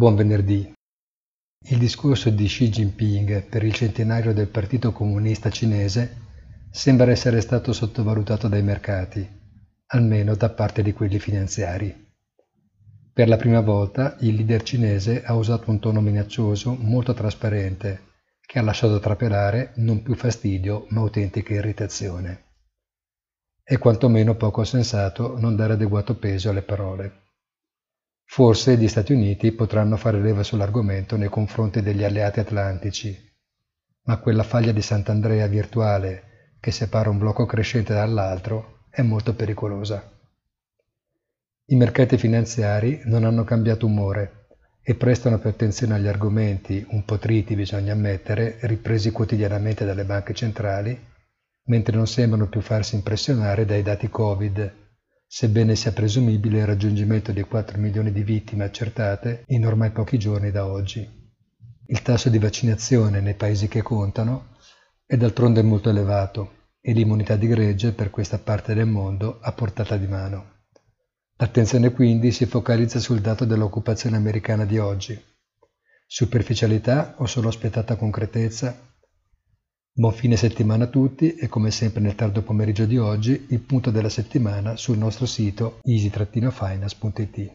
Buon venerdì. Il discorso di Xi Jinping per il centenario del Partito Comunista Cinese sembra essere stato sottovalutato dai mercati, almeno da parte di quelli finanziari. Per la prima volta il leader cinese ha usato un tono minaccioso molto trasparente che ha lasciato trapelare non più fastidio ma autentica irritazione. È quantomeno poco sensato non dare adeguato peso alle parole. Forse gli Stati Uniti potranno fare leva sull'argomento nei confronti degli alleati atlantici, ma quella faglia di Sant'Andrea virtuale che separa un blocco crescente dall'altro è molto pericolosa. I mercati finanziari non hanno cambiato umore e prestano più attenzione agli argomenti, un po' triti bisogna ammettere, ripresi quotidianamente dalle banche centrali, mentre non sembrano più farsi impressionare dai dati Covid sebbene sia presumibile il raggiungimento dei 4 milioni di vittime accertate in ormai pochi giorni da oggi. Il tasso di vaccinazione nei paesi che contano è d'altronde molto elevato e l'immunità di gregge per questa parte del mondo a portata di mano. L'attenzione quindi si focalizza sul dato dell'occupazione americana di oggi. Superficialità o solo aspettata concretezza Buon fine settimana a tutti e come sempre nel tardo pomeriggio di oggi il punto della settimana sul nostro sito easy-finance.it.